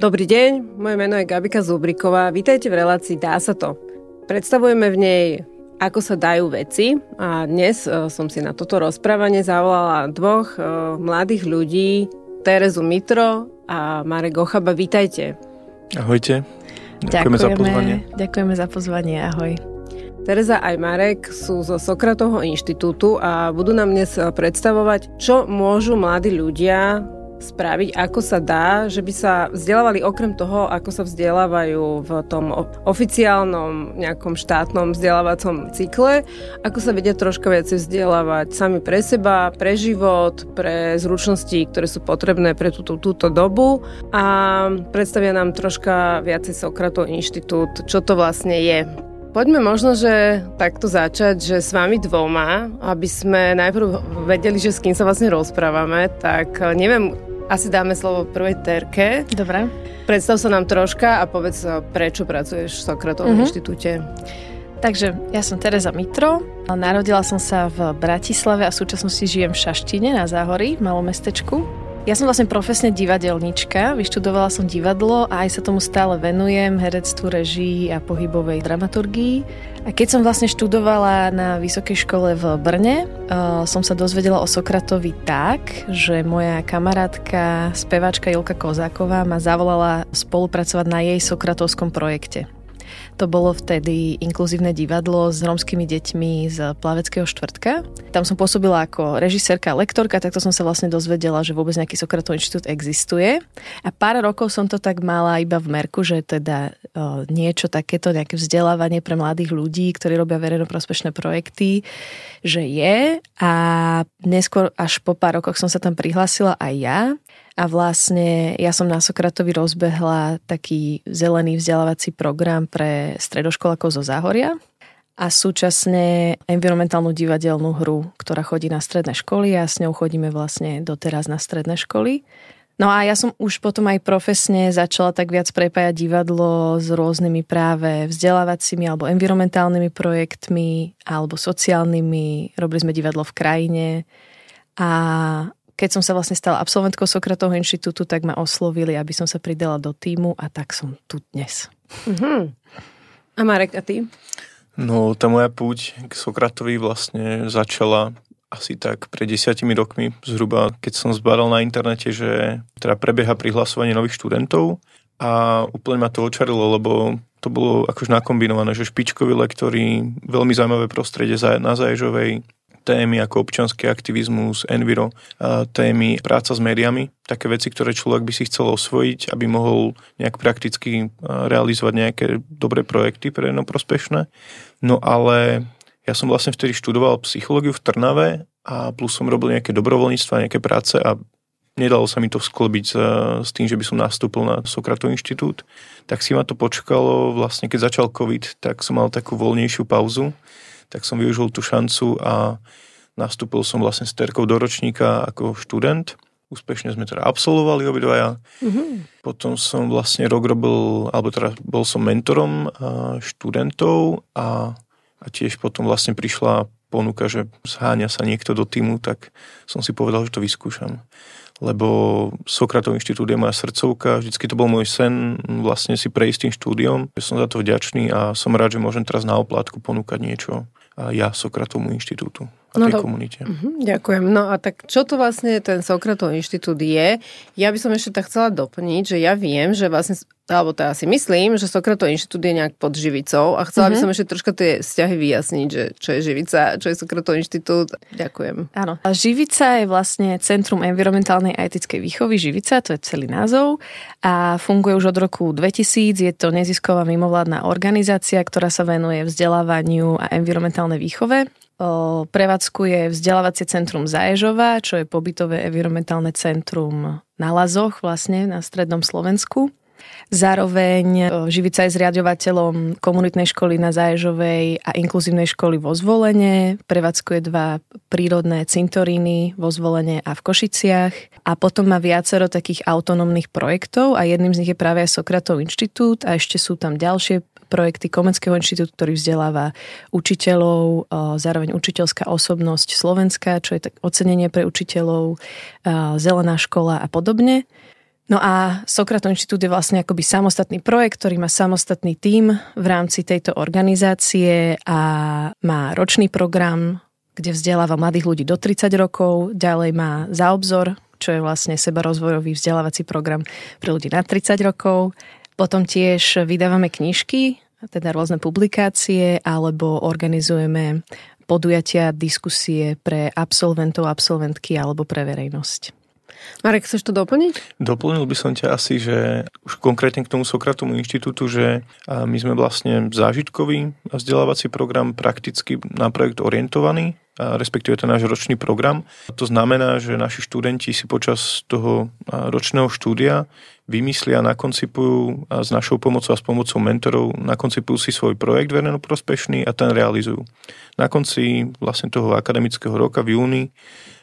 Dobrý deň, moje meno je Gabika Zubriková. Vítajte v relácii Dá sa to. Predstavujeme v nej, ako sa dajú veci a dnes uh, som si na toto rozprávanie zavolala dvoch uh, mladých ľudí, Terezu Mitro a Marek Ochaba. Vítajte. Ahojte. Ďakujeme, Ďakujeme za pozvanie. Ďakujeme za pozvanie, ahoj. Tereza aj Marek sú zo Sokratovho inštitútu a budú nám dnes predstavovať, čo môžu mladí ľudia spraviť, ako sa dá, že by sa vzdelávali okrem toho, ako sa vzdelávajú v tom oficiálnom nejakom štátnom vzdelávacom cykle, ako sa vedia troška viacej vzdelávať sami pre seba, pre život, pre zručnosti, ktoré sú potrebné pre túto, túto dobu a predstavia nám troška viacej Sokratov inštitút, čo to vlastne je. Poďme možno, že takto začať, že s vami dvoma, aby sme najprv vedeli, že s kým sa vlastne rozprávame, tak neviem, asi dáme slovo prvej terke. Dobre. Predstav sa nám troška a povedz, prečo pracuješ v Sokratovom uh-huh. inštitúte. Takže ja som Tereza Mitro, narodila som sa v Bratislave a v súčasnosti žijem v Šaštine na Záhorí, v malom mestečku. Ja som vlastne profesne divadelníčka, vyštudovala som divadlo a aj sa tomu stále venujem, herectvu, režii a pohybovej dramaturgii. A keď som vlastne študovala na vysokej škole v Brne, uh, som sa dozvedela o Sokratovi tak, že moja kamarátka, speváčka Jolka Kozáková ma zavolala spolupracovať na jej Sokratovskom projekte. To bolo vtedy inkluzívne divadlo s romskými deťmi z Plaveckého štvrtka. Tam som pôsobila ako režisérka lektorka, takto som sa vlastne dozvedela, že vôbec nejaký Sokratov inštitút existuje. A pár rokov som to tak mala iba v merku, že teda o, niečo takéto, nejaké vzdelávanie pre mladých ľudí, ktorí robia verejnoprospešné projekty, že je. A neskôr až po pár rokoch som sa tam prihlásila aj ja. A vlastne ja som na Sokratovi rozbehla taký zelený vzdelávací program pre stredoškolákov zo Záhoria a súčasne environmentálnu divadelnú hru, ktorá chodí na stredné školy a s ňou chodíme vlastne doteraz na stredné školy. No a ja som už potom aj profesne začala tak viac prepájať divadlo s rôznymi práve vzdelávacími alebo environmentálnymi projektmi alebo sociálnymi. Robili sme divadlo v krajine a keď som sa vlastne stala absolventkou Sokratovho inštitútu, tak ma oslovili, aby som sa pridala do týmu a tak som tu dnes. Uh-huh. A Marek, a ty? No, tá moja púť k Sokratovi vlastne začala asi tak pred desiatimi rokmi, zhruba keď som zbadal na internete, že teda prebieha prihlasovanie nových študentov a úplne ma to očarilo, lebo to bolo akož nakombinované, že špičkoví lektori, veľmi zaujímavé prostredie na Zaježovej, témy ako občanský aktivizmus, enviro, témy práca s médiami, také veci, ktoré človek by si chcel osvojiť, aby mohol nejak prakticky realizovať nejaké dobré projekty pre no prospešné. No ale ja som vlastne vtedy študoval psychológiu v Trnave a plus som robil nejaké dobrovoľníctva, nejaké práce a nedalo sa mi to sklbiť s, s tým, že by som nastúpil na Sokratov inštitút. Tak si ma to počkalo, vlastne keď začal COVID, tak som mal takú voľnejšiu pauzu tak som využil tú šancu a nastúpil som vlastne s Terkou do ročníka ako študent. Úspešne sme teda absolvovali obidvaja. Mm-hmm. Potom som vlastne rok robil, alebo teda bol som mentorom študentov a, a tiež potom vlastne prišla ponuka, že zháňa sa niekto do týmu, tak som si povedal, že to vyskúšam. Lebo Sokratov inštitút je moja srdcovka, vždycky to bol môj sen vlastne si prejsť tým štúdiom. Som za to vďačný a som rád, že môžem teraz na oplátku ponúkať niečo ja Sokratovmu inštitútu a no tej to, komunite. Uh-huh, ďakujem. No a tak čo to vlastne ten Sokratov inštitút je? Ja by som ešte tak chcela doplniť, že ja viem, že vlastne, alebo to ja si myslím, že Sokratov inštitút je nejak pod živicou a chcela uh-huh. by mhm. som ešte troška tie vzťahy vyjasniť, že čo je živica, čo je Sokratov inštitút. Ďakujem. Áno. A živica je vlastne Centrum environmentálnej a etickej výchovy Živica, to je celý názov a funguje už od roku 2000. Je to nezisková mimovládna organizácia, ktorá sa venuje vzdelávaniu a environmentálnej výchove prevádzkuje vzdelávacie centrum Zaježova, čo je pobytové environmentálne centrum na Lazoch vlastne na strednom Slovensku. Zároveň Živica je zriadovateľom komunitnej školy na Zaježovej a inkluzívnej školy vo Zvolene. Prevádzkuje dva prírodné cintoríny vo Zvolene a v Košiciach. A potom má viacero takých autonómnych projektov a jedným z nich je práve Sokratov inštitút a ešte sú tam ďalšie projekty Komenského inštitútu, ktorý vzdeláva učiteľov, zároveň učiteľská osobnosť Slovenska, čo je tak ocenenie pre učiteľov, zelená škola a podobne. No a Sokratov inštitút je vlastne akoby samostatný projekt, ktorý má samostatný tím v rámci tejto organizácie a má ročný program, kde vzdeláva mladých ľudí do 30 rokov, ďalej má za obzor, čo je vlastne sebarozvojový vzdelávací program pre ľudí na 30 rokov. Potom tiež vydávame knižky, teda rôzne publikácie, alebo organizujeme podujatia, diskusie pre absolventov, absolventky alebo pre verejnosť. Marek, chceš to doplniť? Doplnil by som ťa asi, že už konkrétne k tomu Sokratomu inštitútu, že my sme vlastne zážitkový vzdelávací program prakticky na projekt orientovaný, respektíve ten náš ročný program. To znamená, že naši študenti si počas toho ročného štúdia vymyslia, nakoncipujú a s našou pomocou a s pomocou mentorov nakoncipujú si svoj projekt verejnoprospešný a ten realizujú. Na konci vlastne toho akademického roka v júni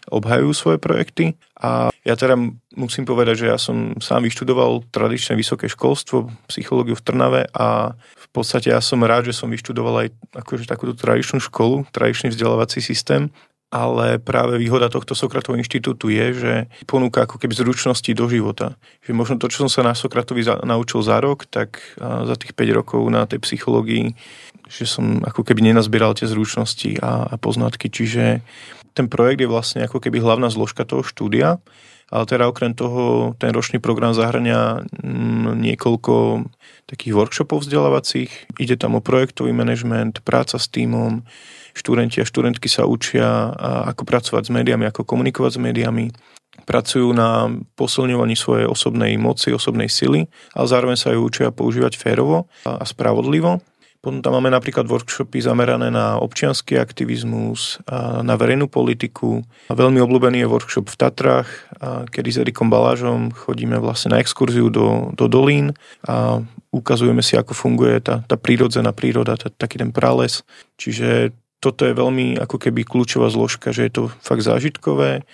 obhajujú svoje projekty a ja teda musím povedať, že ja som sám vyštudoval tradičné vysoké školstvo, psychológiu v Trnave a v podstate ja som rád, že som vyštudoval aj akože takúto tradičnú školu, tradičný vzdelávací systém, ale práve výhoda tohto Sokratovho inštitútu je, že ponúka ako keby zručnosti do života. Že možno to, čo som sa na Sokratovi za, naučil za rok, tak za tých 5 rokov na tej psychológii, že som ako keby nenazbieral tie zručnosti a, a poznatky. Čiže ten projekt je vlastne ako keby hlavná zložka toho štúdia, ale teda okrem toho ten ročný program zahrania mm, niekoľko takých workshopov vzdelávacích. Ide tam o projektový manažment, práca s týmom, študenti a študentky sa učia, ako pracovať s médiami, ako komunikovať s médiami, pracujú na posilňovaní svojej osobnej moci, osobnej sily, ale zároveň sa ju učia používať férovo a spravodlivo. Potom tam máme napríklad workshopy zamerané na občianský aktivizmus, na verejnú politiku. Veľmi obľúbený je workshop v Tatrách, kedy s Erikom Balážom chodíme vlastne na exkurziu do, do dolín a ukazujeme si, ako funguje tá, tá prírodzená príroda, tá, taký ten prales. Čiže toto je veľmi ako keby kľúčová zložka, že je to fakt zážitkové,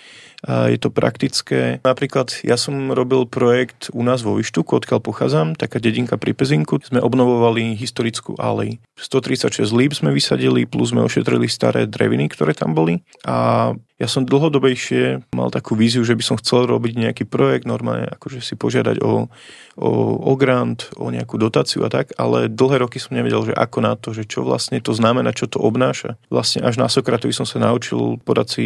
a je to praktické. Napríklad ja som robil projekt u nás vo Vyštuku, odkiaľ pochádzam, taká dedinka pri Pezinku. Sme obnovovali historickú alej. 136 líp sme vysadili, plus sme ošetrili staré dreviny, ktoré tam boli. A ja som dlhodobejšie mal takú víziu, že by som chcel robiť nejaký projekt, normálne akože si požiadať o, o, o grant, o nejakú dotáciu a tak, ale dlhé roky som nevedel, že ako na to, že čo vlastne to znamená, čo to obnáša. Vlastne až na Sokratovi som sa naučil podať si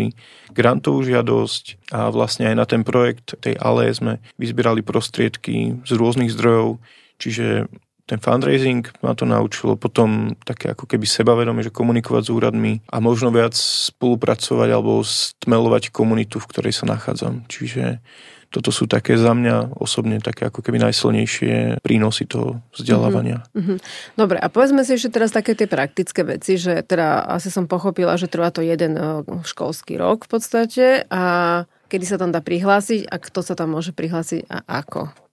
grantovú žiadosť a vlastne aj na ten projekt tej aleje sme vyzbierali prostriedky z rôznych zdrojov, čiže ten fundraising ma to naučilo potom také ako keby sebavedomie, že komunikovať s úradmi a možno viac spolupracovať alebo stmelovať komunitu, v ktorej sa nachádzam. Čiže toto sú také za mňa osobne také ako keby najsilnejšie prínosy toho vzdelávania. Mm-hmm. Dobre, a povedzme si ešte teraz také tie praktické veci, že teda asi som pochopila, že trvá to jeden eh, školský rok v podstate a kedy sa tam dá prihlásiť a kto sa tam môže prihlásiť a ako?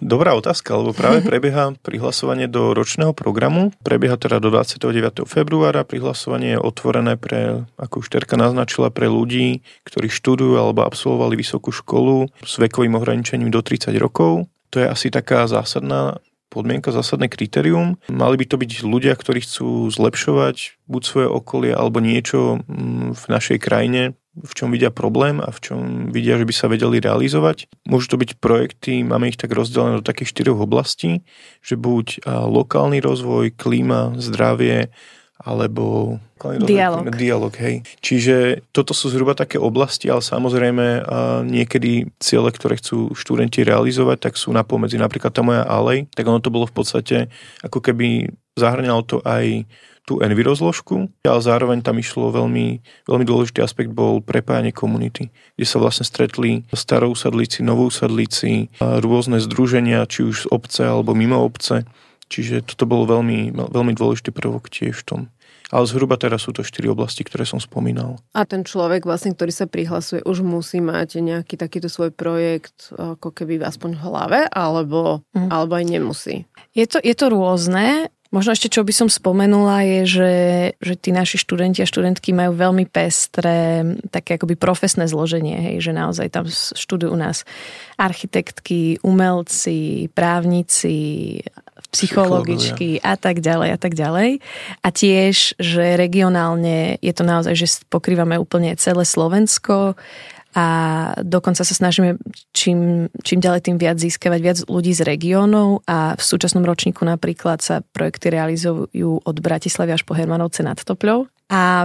Dobrá otázka, lebo práve prebieha prihlasovanie do ročného programu. Prebieha teda do 29. februára. Prihlasovanie je otvorené pre, ako už Terka naznačila, pre ľudí, ktorí študujú alebo absolvovali vysokú školu s vekovým ohraničením do 30 rokov. To je asi taká zásadná podmienka, zásadné kritérium. Mali by to byť ľudia, ktorí chcú zlepšovať buď svoje okolie alebo niečo mm, v našej krajine, v čom vidia problém a v čom vidia, že by sa vedeli realizovať. Môžu to byť projekty, máme ich tak rozdelené do takých štyroch oblastí, že buď lokálny rozvoj, klíma, zdravie, alebo dialog. dialog hej. Čiže toto sú zhruba také oblasti, ale samozrejme niekedy ciele, ktoré chcú študenti realizovať, tak sú na pomedzi. Napríklad tá moja alej, tak ono to bolo v podstate, ako keby zahrňalo to aj tú envirozložku, ale zároveň tam išlo veľmi, veľmi dôležitý aspekt bol prepájanie komunity, kde sa vlastne stretli starousadlíci, novousadlíci, rôzne združenia, či už z obce alebo mimo obce. Čiže toto bol veľmi, veľmi dôležitý prvok tiež v tom. Ale zhruba teraz sú to štyri oblasti, ktoré som spomínal. A ten človek, vlastne, ktorý sa prihlasuje, už musí mať nejaký takýto svoj projekt ako keby aspoň v hlave, alebo, mm. alebo aj nemusí? Je to, je to rôzne. Možno ešte, čo by som spomenula, je, že, že tí naši študenti a študentky majú veľmi pestré také akoby profesné zloženie, hej, že naozaj tam študujú u nás architektky, umelci, právnici, psychologičky a tak ďalej a tak ďalej. A tiež, že regionálne je to naozaj, že pokrývame úplne celé Slovensko a dokonca sa snažíme čím, čím ďalej tým viac získavať viac ľudí z regiónov a v súčasnom ročníku napríklad sa projekty realizujú od Bratislavy až po Hermanovce nad Topľou. A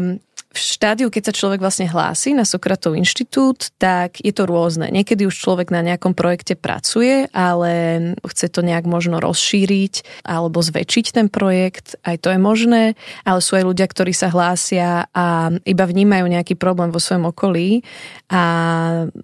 v štádiu, keď sa človek vlastne hlási na Sokratov inštitút, tak je to rôzne. Niekedy už človek na nejakom projekte pracuje, ale chce to nejak možno rozšíriť alebo zväčšiť ten projekt. Aj to je možné, ale sú aj ľudia, ktorí sa hlásia a iba vnímajú nejaký problém vo svojom okolí a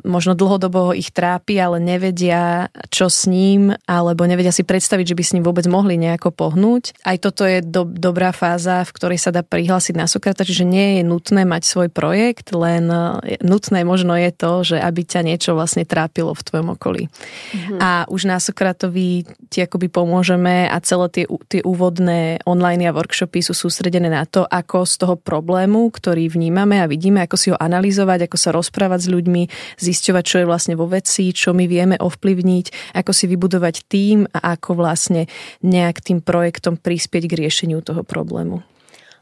možno dlhodobo ich trápi, ale nevedia, čo s ním, alebo nevedia si predstaviť, že by s ním vôbec mohli nejako pohnúť. Aj toto je do, dobrá fáza, v ktorej sa dá prihlásiť na Sokrata, čiže nie je nutné mať svoj projekt, len e, nutné možno je to, že aby ťa niečo vlastne trápilo v tvojom okolí. Mm-hmm. A už na Sokratovi ti akoby pomôžeme a celé tie, tie úvodné online a workshopy sú sústredené na to, ako z toho problému, ktorý vnímame a vidíme, ako si ho analyzovať, ako sa rozprávať s ľuďmi, zisťovať, čo je vlastne vo veci, čo my vieme ovplyvniť, ako si vybudovať tým a ako vlastne nejak tým projektom prispieť k riešeniu toho problému.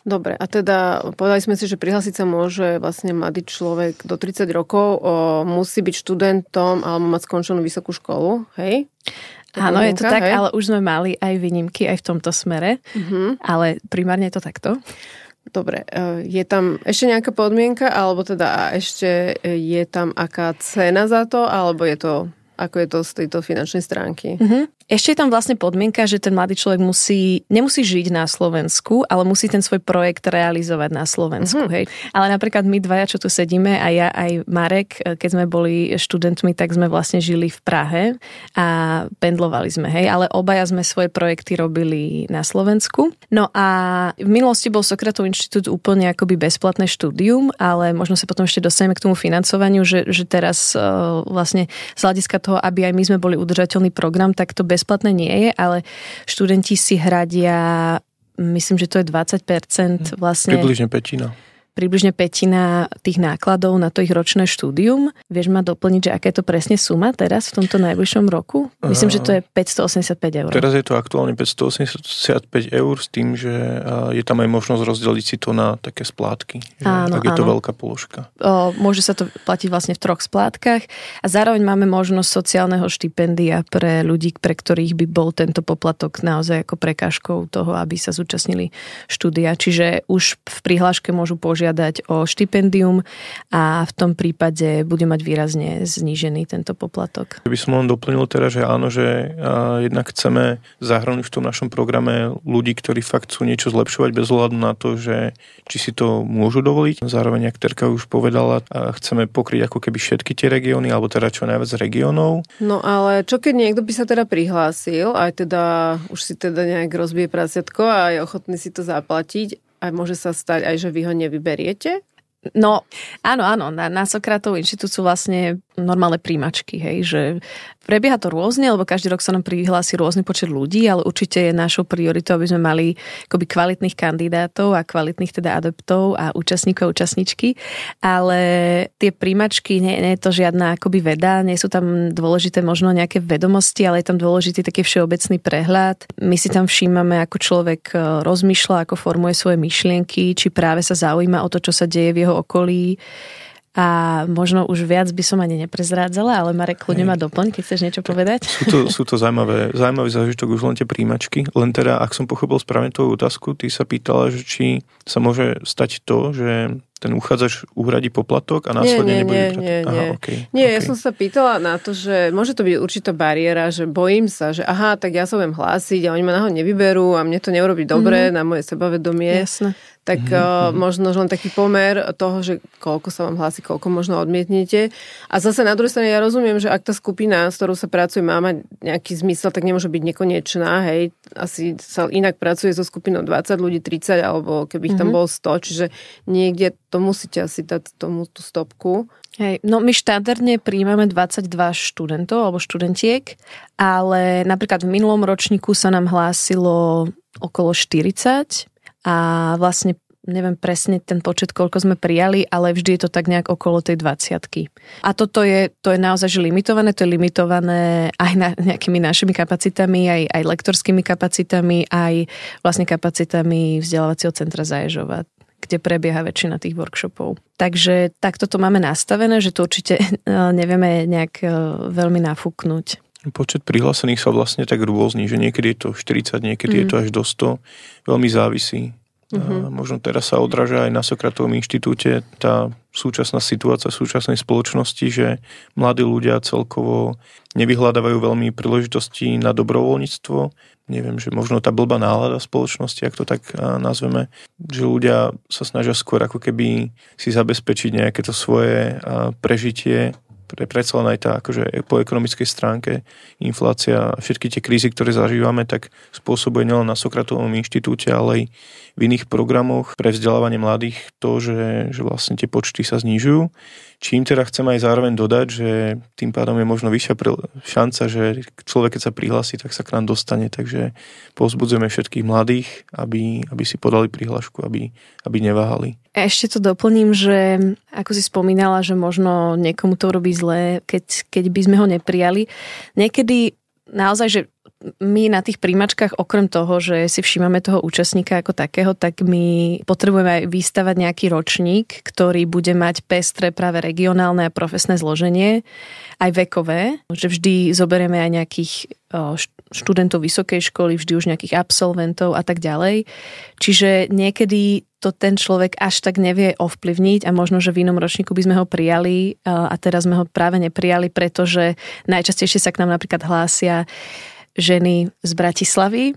Dobre, a teda povedali sme si, že prihlásiť sa môže vlastne mladý človek do 30 rokov, o, musí byť študentom alebo mať skončenú vysokú školu, hej? Áno, je to tak, hej? ale už sme mali aj výnimky aj v tomto smere, uh-huh. ale primárne je to takto. Dobre, e, je tam ešte nejaká podmienka, alebo teda ešte je tam aká cena za to, alebo je to, ako je to z tejto finančnej stránky? Uh-huh. Ešte je tam vlastne podmienka, že ten mladý človek musí, nemusí žiť na Slovensku, ale musí ten svoj projekt realizovať na Slovensku. Mm-hmm. Hej. Ale napríklad my dvaja, čo tu sedíme, a ja aj Marek, keď sme boli študentmi, tak sme vlastne žili v Prahe a pendlovali sme. Hej. Ale obaja sme svoje projekty robili na Slovensku. No a v minulosti bol Sokratov inštitút úplne akoby bezplatné štúdium, ale možno sa potom ešte dostaneme k tomu financovaniu, že, že teraz uh, vlastne z hľadiska toho, aby aj my sme boli udržateľný program, tak to bezplatné nie je, ale študenti si hradia, myslím, že to je 20% vlastne. Približne petina približne petina tých nákladov na to ich ročné štúdium. Vieš ma doplniť, že aké to presne suma teraz v tomto najbližšom roku? Myslím, že to je 585 eur. Teraz je to aktuálne 585 eur s tým, že je tam aj možnosť rozdeliť si to na také splátky. Že áno, ak je áno. to veľká položka. O, môže sa to platiť vlastne v troch splátkach a zároveň máme možnosť sociálneho štipendia pre ľudí, pre ktorých by bol tento poplatok naozaj ako prekážkou toho, aby sa zúčastnili štúdia. Čiže už v prihláške môžu požiadať požiadať o štipendium a v tom prípade bude mať výrazne znížený tento poplatok. By som len doplnil teda, že áno, že jednak chceme zahrnúť v tom našom programe ľudí, ktorí fakt chcú niečo zlepšovať bez ohľadu na to, že či si to môžu dovoliť. Zároveň, ak Terka už povedala, chceme pokryť ako keby všetky tie regióny, alebo teda čo najviac regiónov. No ale čo keď niekto by sa teda prihlásil, aj teda už si teda nejak rozbije prasiatko a je ochotný si to zaplatiť a môže sa stať aj, že vy ho nevyberiete? No, áno, áno, na, na Sokratov inštitút sú vlastne normálne príjmačky, hej, že prebieha to rôzne, lebo každý rok sa nám prihlási rôzny počet ľudí, ale určite je našou prioritou, aby sme mali akoby kvalitných kandidátov a kvalitných teda adeptov a účastníkov a účastničky, ale tie príjmačky, nie, nie je to žiadna akoby veda, nie sú tam dôležité možno nejaké vedomosti, ale je tam dôležitý taký všeobecný prehľad. My si tam všímame, ako človek e, rozmýšľa, ako formuje svoje myšlienky, či práve sa zaujíma o to, čo sa deje v jeho okolí a možno už viac by som ani neprezrádzala, ale Marek, kľudne ma doplň, keď chceš niečo povedať. Sú to, sú to zaujímavé, zaujímavý zážitok už len tie príjimačky. Len teda, ak som pochopil správne tvoju otázku, ty sa pýtala, že či sa môže stať to, že ten uchádzač uhradí poplatok a následne nie, nie, nebude nie, nie, aha, nie. Okay, nie, okay. ja som sa pýtala na to, že môže to byť určitá bariéra, že bojím sa, že aha, tak ja sa budem hlásiť a oni ma na ho nevyberú a mne to neurobi dobre mm-hmm. na moje sebavedomie. Jasne tak mm-hmm. uh, možno len taký pomer toho, že koľko sa vám hlási, koľko možno odmietnete. A zase na druhej strane ja rozumiem, že ak tá skupina, s ktorou sa pracuje, má mať nejaký zmysel, tak nemôže byť nekonečná. Hej, asi sa inak pracuje so skupinou 20 ľudí, 30, alebo keby ich tam mm-hmm. bol 100, čiže niekde to musíte asi dať tomu tú stopku. Hej, no my štandardne príjmame 22 študentov alebo študentiek, ale napríklad v minulom ročníku sa nám hlásilo okolo 40 a vlastne neviem presne ten počet, koľko sme prijali, ale vždy je to tak nejak okolo tej 20 A toto je, to je naozaj limitované, to je limitované aj na, nejakými našimi kapacitami, aj, aj lektorskými kapacitami, aj vlastne kapacitami vzdelávacieho centra Zaježova kde prebieha väčšina tých workshopov. Takže takto to máme nastavené, že to určite nevieme nejak veľmi nafúknuť. Počet prihlásených sa vlastne tak rôzni, že niekedy je to 40, niekedy mm. je to až do 100. Veľmi závisí. Uh-huh. Možno teraz sa odráža aj na Sokratovom inštitúte tá súčasná situácia súčasnej spoločnosti, že mladí ľudia celkovo nevyhľadávajú veľmi príležitosti na dobrovoľníctvo. Neviem, že možno tá blbá nálada spoločnosti, ak to tak nazveme, že ľudia sa snažia skôr ako keby si zabezpečiť nejaké to svoje prežitie pre, predsa len aj tá akože po ekonomickej stránke inflácia a všetky tie krízy, ktoré zažívame, tak spôsobuje nielen na Sokratovom inštitúte, ale aj v iných programoch pre vzdelávanie mladých to, že, že vlastne tie počty sa znižujú. Čím teda chcem aj zároveň dodať, že tým pádom je možno vyššia šanca, že človek, keď sa prihlási, tak sa k nám dostane. Takže povzbudzujeme všetkých mladých, aby, aby si podali prihlášku, aby, aby neváhali. Ešte to doplním, že ako si spomínala, že možno niekomu to robí zle, keď, keď by sme ho neprijali. Niekedy naozaj, že my na tých príjmačkách, okrem toho, že si všímame toho účastníka ako takého, tak my potrebujeme aj vystavať nejaký ročník, ktorý bude mať pestré práve regionálne a profesné zloženie, aj vekové, že vždy zoberieme aj nejakých študentov vysokej školy, vždy už nejakých absolventov a tak ďalej. Čiže niekedy to ten človek až tak nevie ovplyvniť a možno, že v inom ročníku by sme ho prijali a teraz sme ho práve neprijali, pretože najčastejšie sa k nám napríklad hlásia ženy z Bratislavy,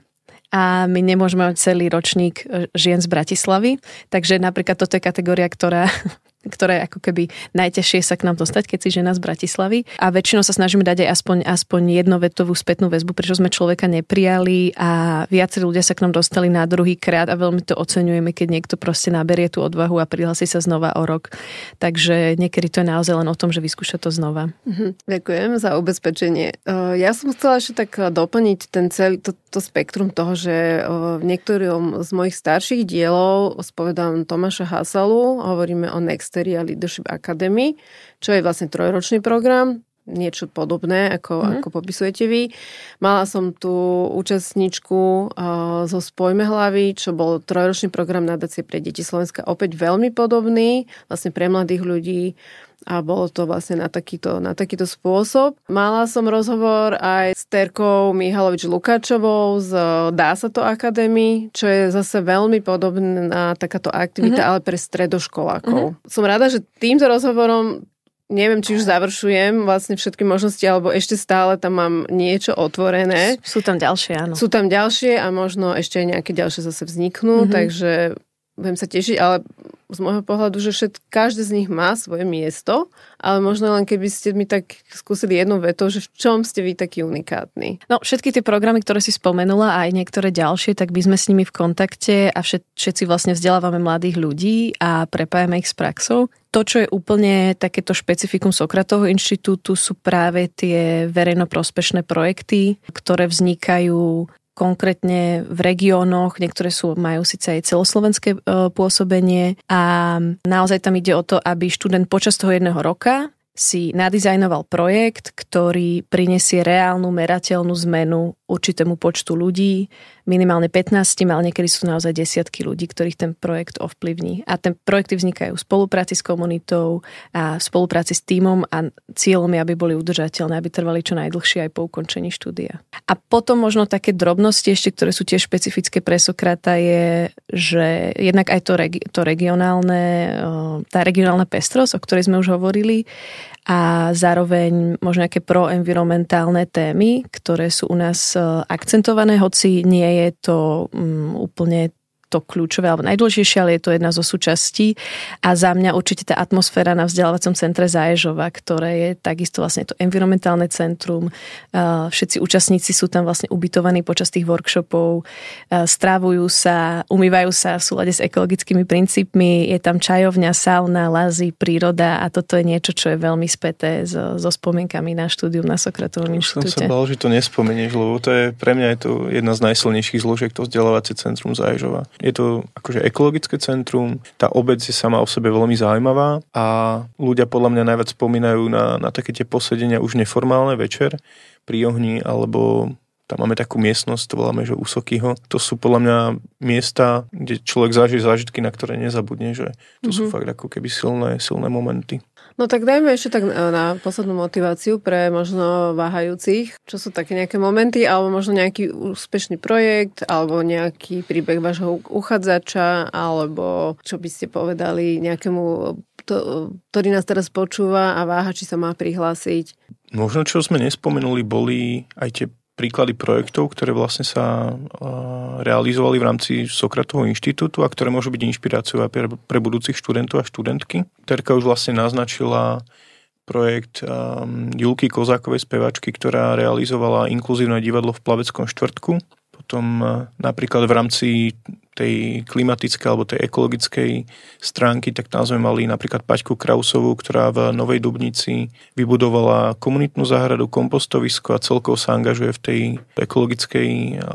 a my nemôžeme mať celý ročník e, žien z Bratislavy. Takže napríklad toto je kategória, ktorá ktoré ako keby najťažšie sa k nám dostať, keď si žena z Bratislavy. A väčšinou sa snažíme dať aj aspoň, aspoň jednovetovú spätnú väzbu, prečo sme človeka neprijali a viacerí ľudia sa k nám dostali na druhý krát a veľmi to oceňujeme, keď niekto proste naberie tú odvahu a prihlási sa znova o rok. Takže niekedy to je naozaj len o tom, že vyskúša to znova. Mhm, ďakujem za ubezpečenie. Ja som chcela ešte tak doplniť ten celý, to, to spektrum toho, že v niektorom z mojich starších dielov spovedám Tomáša Hasalu, hovoríme o Next Exteria Leadership Academy, čo je vlastne trojročný program, niečo podobné, ako, mm. ako popisujete vy. Mala som tu účastničku uh, zo Spojme hlavy, čo bol trojročný program nadácie pre deti Slovenska, opäť veľmi podobný, vlastne pre mladých ľudí a bolo to vlastne na takýto, na takýto spôsob. Mala som rozhovor aj s Terkou Mihalovič Lukáčovou z Dá sa to Akadémy, čo je zase veľmi podobná takáto aktivita, mm-hmm. ale pre stredoškolákov. Mm-hmm. Som rada, že týmto rozhovorom neviem, či už završujem vlastne všetky možnosti, alebo ešte stále tam mám niečo otvorené. Sú tam ďalšie, áno. Sú tam ďalšie a možno ešte nejaké ďalšie zase vzniknú, mm-hmm. takže budem sa tešiť, ale z môjho pohľadu, že všet, každý z nich má svoje miesto, ale možno len keby ste mi tak skúsili jednu veto, že v čom ste vy taký unikátny. No všetky tie programy, ktoré si spomenula a aj niektoré ďalšie, tak by sme s nimi v kontakte a všet, všetci vlastne vzdelávame mladých ľudí a prepájame ich s praxou. To, čo je úplne takéto špecifikum Sokratovho inštitútu, sú práve tie verejnoprospešné projekty, ktoré vznikajú konkrétne v regiónoch, niektoré sú, majú síce aj celoslovenské e, pôsobenie a naozaj tam ide o to, aby študent počas toho jedného roka si nadizajnoval projekt, ktorý prinesie reálnu merateľnú zmenu určitému počtu ľudí, minimálne 15, ale niekedy sú naozaj desiatky ľudí, ktorých ten projekt ovplyvní. A ten projekty vznikajú v spolupráci s komunitou a v spolupráci s týmom a cieľom je, aby boli udržateľné, aby trvali čo najdlhšie aj po ukončení štúdia. A potom možno také drobnosti ešte, ktoré sú tiež špecifické pre Sokrata je, že jednak aj to, regi- to regionálne, tá regionálna pestrosť, o ktorej sme už hovorili, a zároveň možno nejaké proenvironmentálne témy, ktoré sú u nás e, akcentované, hoci nie je to um, úplne to kľúčové alebo najdôležitejšie, ale je to jedna zo súčastí. A za mňa určite tá atmosféra na vzdelávacom centre Zaježova, ktoré je takisto vlastne to environmentálne centrum. Všetci účastníci sú tam vlastne ubytovaní počas tých workshopov, strávujú sa, umývajú sa v súlade s ekologickými princípmi, je tam čajovňa, sauna, lazy, príroda a toto je niečo, čo je veľmi späté so, so spomienkami na štúdium na Sokratovom inštitúte. Som sa bal, že to nespomenieš, lebo to je pre mňa je to jedna z najsilnejších zložiek, to vzdelávacie centrum Zaježova. Je to akože ekologické centrum, tá obec je sama o sebe veľmi zaujímavá a ľudia podľa mňa najviac spomínajú na, na také tie posedenia už neformálne večer pri ohni alebo tam máme takú miestnosť, to voláme, že Usokyho. To sú podľa mňa miesta, kde človek zažije zážitky, na ktoré nezabudne, že to mm-hmm. sú mhm. fakt ako keby silné, silné momenty. No tak dajme ešte tak na poslednú motiváciu pre možno váhajúcich. Čo sú také nejaké momenty, alebo možno nejaký úspešný projekt, alebo nejaký príbeh vášho uchádzača, alebo čo by ste povedali nejakému, to, ktorý nás teraz počúva a váha, či sa má prihlásiť. Možno, čo sme nespomenuli, boli aj tie príklady projektov, ktoré vlastne sa realizovali v rámci Sokratovho inštitútu a ktoré môžu byť inšpiráciou aj pre, budúcich študentov a študentky. Terka už vlastne naznačila projekt um, Julky Kozákovej spevačky, ktorá realizovala inkluzívne divadlo v Plaveckom štvrtku. Potom uh, napríklad v rámci tej klimatickej alebo tej ekologickej stránky, tak tam sme mali napríklad Paťku Krausovú, ktorá v Novej Dubnici vybudovala komunitnú záhradu, kompostovisko a celkovo sa angažuje v tej ekologickej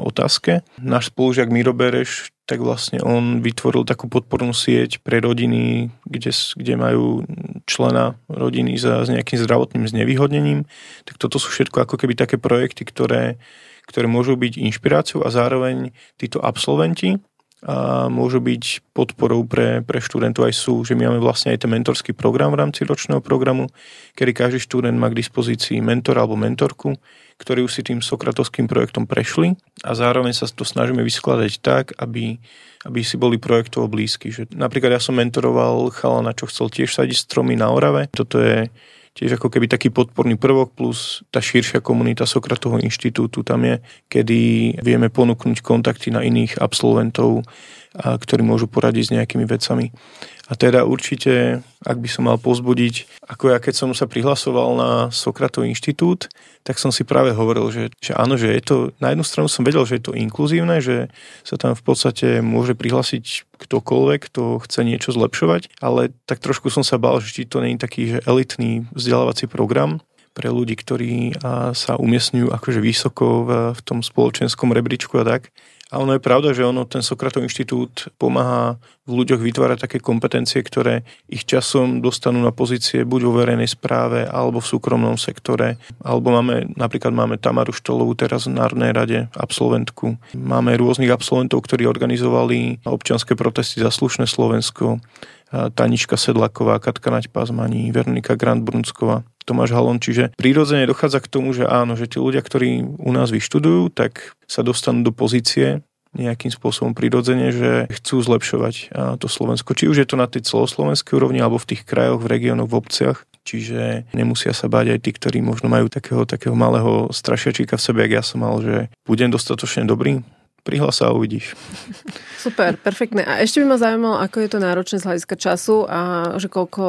otázke. Náš spolužiak Miro Bereš, tak vlastne on vytvoril takú podpornú sieť pre rodiny, kde, kde majú člena rodiny s, s nejakým zdravotným znevýhodnením. Tak toto sú všetko ako keby také projekty, ktoré ktoré môžu byť inšpiráciou a zároveň títo absolventi a môžu byť podporou pre, pre študentov aj sú, že my máme vlastne aj ten mentorský program v rámci ročného programu, kedy každý študent má k dispozícii mentora alebo mentorku, ktorí už si tým sokratovským projektom prešli a zároveň sa to snažíme vyskladať tak, aby, aby si boli projektovo blízky. Že napríklad ja som mentoroval chalana, čo chcel tiež sadiť stromy na Orave. Toto je tiež ako keby taký podporný prvok plus tá širšia komunita Sokratovho inštitútu. Tam je, kedy vieme ponúknuť kontakty na iných absolventov, a ktorí môžu poradiť s nejakými vecami. A teda určite, ak by som mal pozbudiť, ako ja keď som sa prihlasoval na Sokratov inštitút, tak som si práve hovoril, že, že áno, že je to, na jednu stranu som vedel, že je to inkluzívne, že sa tam v podstate môže prihlasiť ktokoľvek, kto chce niečo zlepšovať, ale tak trošku som sa bál, že či to nie je taký že elitný vzdelávací program, pre ľudí, ktorí sa umiestňujú akože vysoko v, v tom spoločenskom rebríčku a tak. A ono je pravda, že ono, ten Sokratov inštitút pomáha v ľuďoch vytvárať také kompetencie, ktoré ich časom dostanú na pozície buď vo verejnej správe, alebo v súkromnom sektore. Alebo máme, napríklad máme Tamaru Štolovú teraz v Národnej rade, absolventku. Máme rôznych absolventov, ktorí organizovali občianske protesty za slušné Slovensko. Tanička Sedlaková, Katka Naď Pazmaní, Veronika Grantbrunsková. Tomáš Halon, čiže prirodzene dochádza k tomu, že áno, že tí ľudia, ktorí u nás vyštudujú, tak sa dostanú do pozície nejakým spôsobom prirodzene, že chcú zlepšovať to Slovensko. Či už je to na tej celoslovenskej úrovni, alebo v tých krajoch, v regiónoch, v obciach. Čiže nemusia sa báť aj tí, ktorí možno majú takého, takého malého strašiačíka v sebe, jak ja som mal, že budem dostatočne dobrý, Prihlas sa a uvidíš. Super, perfektné. A ešte by ma zaujímalo, ako je to náročné z hľadiska času a že koľko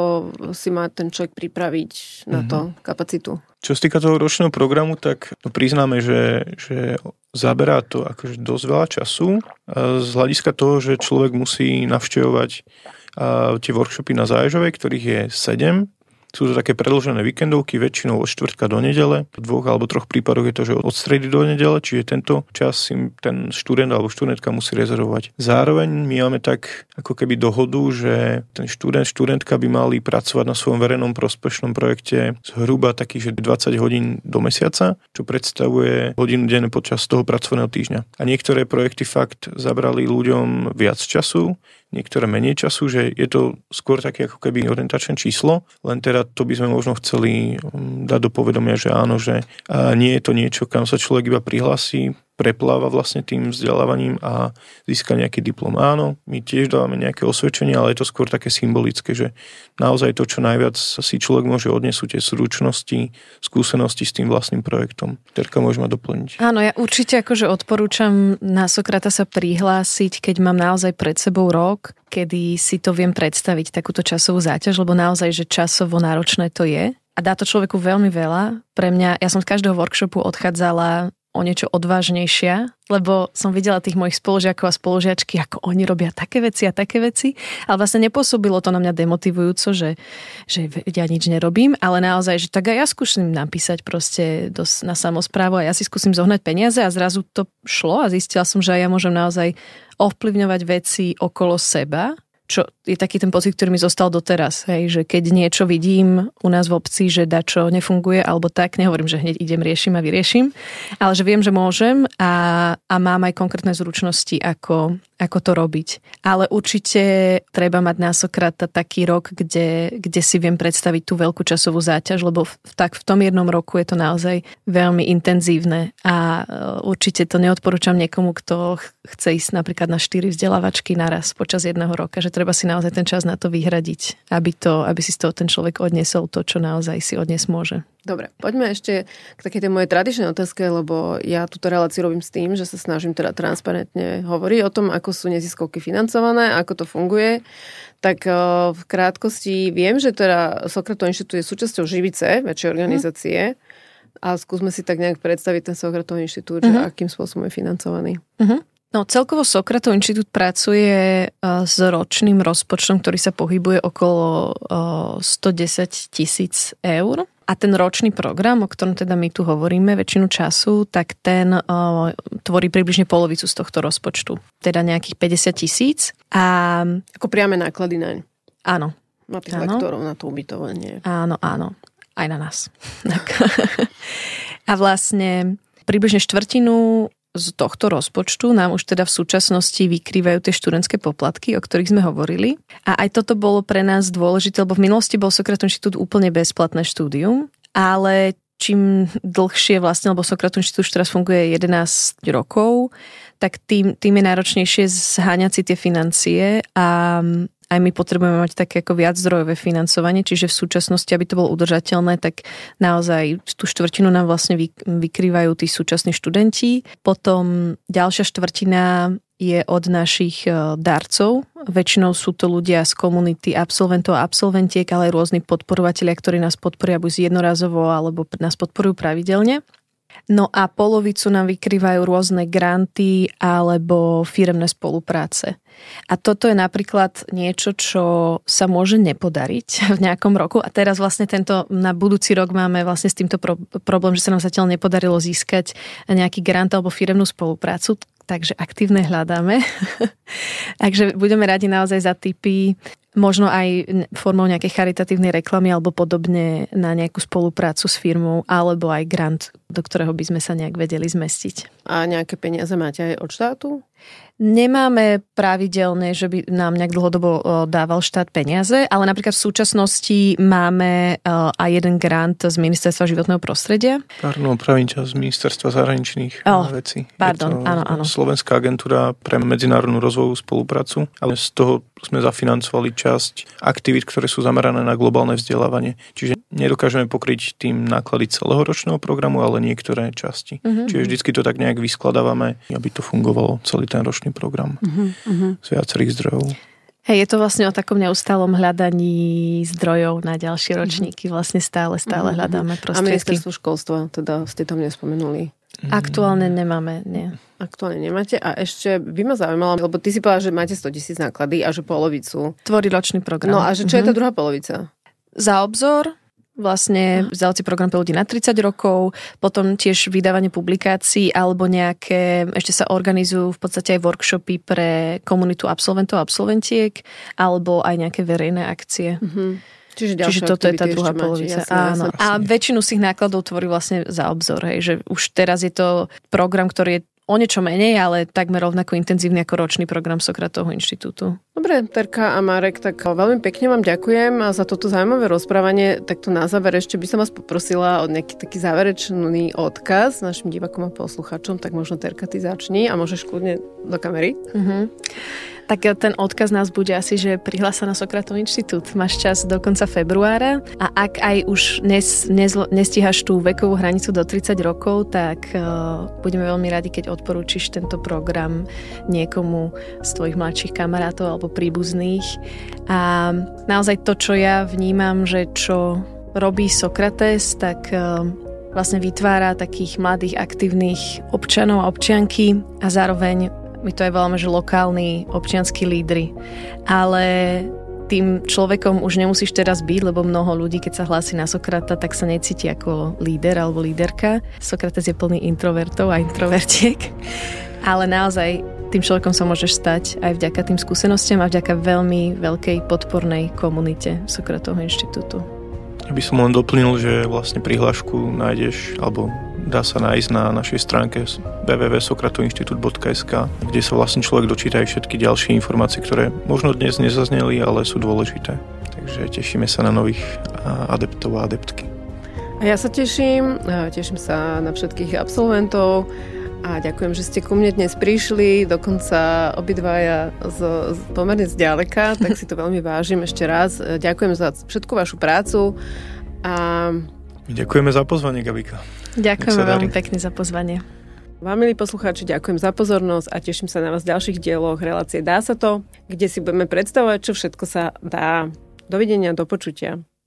si má ten človek pripraviť na mm-hmm. to mhm. kapacitu. Čo sa týka toho ročného programu, tak no priznáme, že, že zaberá to akože dosť veľa času z hľadiska toho, že človek musí navštevovať tie workshopy na Záježovej, ktorých je 7 sú to také predlžené víkendovky, väčšinou od štvrtka do nedele. V dvoch alebo troch prípadoch je to, že od stredy do nedele, čiže tento čas si ten študent alebo študentka musí rezervovať. Zároveň my máme tak ako keby dohodu, že ten študent, študentka by mali pracovať na svojom verejnom prospešnom projekte zhruba takých, že 20 hodín do mesiaca, čo predstavuje hodinu denne počas toho pracovného týždňa. A niektoré projekty fakt zabrali ľuďom viac času, niektoré menej času, že je to skôr také ako keby orientačné číslo, len teda to by sme možno chceli um, dať do povedomia, že áno, že nie je to niečo, kam sa človek iba prihlási, prepláva vlastne tým vzdelávaním a získa nejaký diplom. Áno, my tiež dávame nejaké osvedčenie, ale je to skôr také symbolické, že naozaj to, čo najviac si človek môže odniesť, sú tie zručnosti, skúsenosti s tým vlastným projektom. Terka môže ma doplniť. Áno, ja určite akože odporúčam na Sokrata sa prihlásiť, keď mám naozaj pred sebou rok, kedy si to viem predstaviť, takúto časovú záťaž, lebo naozaj, že časovo náročné to je a dá to človeku veľmi veľa. Pre mňa, ja som z každého workshopu odchádzala o niečo odvážnejšia, lebo som videla tých mojich spolužiakov a spolužiačky, ako oni robia také veci a také veci, ale vlastne nepôsobilo to na mňa demotivujúco, že, že ja nič nerobím, ale naozaj, že tak aj ja skúsim napísať proste do, na samozprávu a ja si skúsim zohnať peniaze a zrazu to šlo a zistila som, že ja môžem naozaj ovplyvňovať veci okolo seba čo je taký ten pocit, ktorý mi zostal doteraz, hej, že keď niečo vidím u nás v obci, že dačo nefunguje, alebo tak, nehovorím, že hneď idem, riešim a vyriešim, ale že viem, že môžem a, a mám aj konkrétne zručnosti, ako, ako to robiť. Ale určite treba mať na Sokrata taký rok, kde, kde si viem predstaviť tú veľkú časovú záťaž, lebo v, tak v tom jednom roku je to naozaj veľmi intenzívne a e, určite to neodporúčam niekomu, kto chce ísť napríklad na štyri vzdelávačky naraz počas jedného roka, že treba si naozaj ten čas na to vyhradiť, aby, to, aby si z toho ten človek odnesol to, čo naozaj si odnes môže. Dobre, poďme ešte k takej tej mojej tradičnej otázke, lebo ja túto reláciu robím s tým, že sa snažím teda transparentne hovoriť o tom, ako sú neziskovky financované, ako to funguje. Tak eh, v krátkosti viem, že teda Sokratov inštitút je súčasťou Živice, väčšej organizácie. A skúsme si tak nejak predstaviť ten Sokratov inštitút, uh-huh. že mhm. akým spôsobom je financovaný. Uh-huh. No celkovo Sokratov inštitút pracuje s ročným rozpočtom, ktorý sa pohybuje okolo 110 tisíc eur. A ten ročný program, o ktorom teda my tu hovoríme väčšinu času, tak ten uh, tvorí približne polovicu z tohto rozpočtu. Teda nejakých 50 tisíc. A... Ako priame náklady naň. Áno. Na tých áno. lektorov, na to ubytovanie. Áno, áno. Aj na nás. a vlastne približne štvrtinu z tohto rozpočtu nám už teda v súčasnosti vykrývajú tie študentské poplatky, o ktorých sme hovorili. A aj toto bolo pre nás dôležité, lebo v minulosti bol Sokratov inštitút úplne bezplatné štúdium, ale čím dlhšie vlastne, lebo Sokratov inštitút teraz funguje 11 rokov, tak tým, tým je náročnejšie zháňať si tie financie a aj my potrebujeme mať také ako viac zdrojové financovanie, čiže v súčasnosti, aby to bolo udržateľné, tak naozaj tú štvrtinu nám vlastne vykrývajú tí súčasní študenti. Potom ďalšia štvrtina je od našich e, darcov. Väčšinou sú to ľudia z komunity absolventov a absolventiek, ale aj rôzni podporovatelia, ktorí nás podporia buď jednorazovo, alebo nás podporujú pravidelne. No a polovicu nám vykrývajú rôzne granty alebo firemné spolupráce. A toto je napríklad niečo, čo sa môže nepodariť v nejakom roku. A teraz vlastne tento, na budúci rok máme vlastne s týmto pro, problém, že sa nám zatiaľ nepodarilo získať nejaký grant alebo firemnú spoluprácu takže aktívne hľadáme. takže budeme radi naozaj za tipy, možno aj formou nejakej charitatívnej reklamy alebo podobne na nejakú spoluprácu s firmou alebo aj grant, do ktorého by sme sa nejak vedeli zmestiť. A nejaké peniaze máte aj od štátu? Nemáme pravidelne, že by nám nejak dlhodobo dával štát peniaze, ale napríklad v súčasnosti máme aj jeden grant z Ministerstva životného prostredia. Pardon, pravím ťa, z Ministerstva zahraničných oh, vecí. Pardon, áno, áno. Slovenská agentúra pre medzinárodnú rozvojovú spoluprácu, ale z toho sme zafinancovali časť aktivít, ktoré sú zamerané na globálne vzdelávanie. Čiže nedokážeme pokryť tým náklady celého ročného programu, ale niektoré časti. Uh-huh. Čiže vždycky to tak nejak vyskladávame, aby to fungovalo celý ten ročný program uh-huh. z viacerých zdrojov. Hej, je to vlastne o takom neustálom hľadaní zdrojov na ďalšie mhm. ročníky. Vlastne stále, stále hľadáme prostriedky. A ministerstvo školstva, teda ste tam nespomenuli? Aktuálne nemáme, nie. Aktuálne nemáte. A ešte by ma zaujímalo, lebo ty si povedal, že máte 100 tisíc náklady a že polovicu. Tvorí ročný program. No a že čo uh-huh. je tá druhá polovica? Za obzor, vlastne vzdelávací program pre ľudí na 30 rokov, potom tiež vydávanie publikácií alebo nejaké, ešte sa organizujú v podstate aj workshopy pre komunitu absolventov a absolventiek alebo aj nejaké verejné akcie. Mm-hmm. Čiže, Čiže toto je tá druhá polovica. Jasne, Áno. Jasne. A väčšinu z tých nákladov tvorí vlastne za obzor. Hej, že už teraz je to program, ktorý je o niečo menej, ale takmer rovnako intenzívny ako ročný program Sokratovho inštitútu. Dobre, Terka a Marek, tak veľmi pekne vám ďakujem za toto zaujímavé rozprávanie. Takto na záver ešte by som vás poprosila o nejaký taký záverečný odkaz našim divakom a posluchačom, tak možno Terka, ty začni a môžeš kľudne do kamery. Uh-huh tak ten odkaz nás bude asi, že prihlás na Sokratov inštitút. Máš čas do konca februára a ak aj už nes, nes, nestíhaš tú vekovú hranicu do 30 rokov, tak uh, budeme veľmi radi, keď odporúčiš tento program niekomu z tvojich mladších kamarátov alebo príbuzných. A naozaj to, čo ja vnímam, že čo robí Sokrates, tak uh, vlastne vytvára takých mladých aktívnych občanov a občianky a zároveň my to aj voláme, že lokálni občianskí lídry. Ale tým človekom už nemusíš teraz byť, lebo mnoho ľudí, keď sa hlási na Sokrata, tak sa necíti ako líder alebo líderka. Sokrates je plný introvertov a introvertiek. Ale naozaj tým človekom sa môžeš stať aj vďaka tým skúsenostiam a vďaka veľmi veľkej podpornej komunite Sokratovho inštitútu. Aby som len doplnil, že vlastne prihlášku nájdeš, alebo dá sa nájsť na našej stránke www.sokratovinstitut.sk, kde sa vlastne človek dočíta aj všetky ďalšie informácie, ktoré možno dnes nezazneli, ale sú dôležité. Takže tešíme sa na nových adeptov a adeptky. A ja sa teším, teším sa na všetkých absolventov a ďakujem, že ste ku mne dnes prišli, dokonca obidvaja z, z, pomerne zďaleka, tak si to veľmi vážim ešte raz. Ďakujem za všetku vašu prácu a Ďakujeme za pozvanie, Gabika. Ďakujeme veľmi pekne za pozvanie. Vám, milí poslucháči, ďakujem za pozornosť a teším sa na vás v ďalších dieloch relácie Dá sa to, kde si budeme predstavovať, čo všetko sa dá. Dovidenia, do počutia.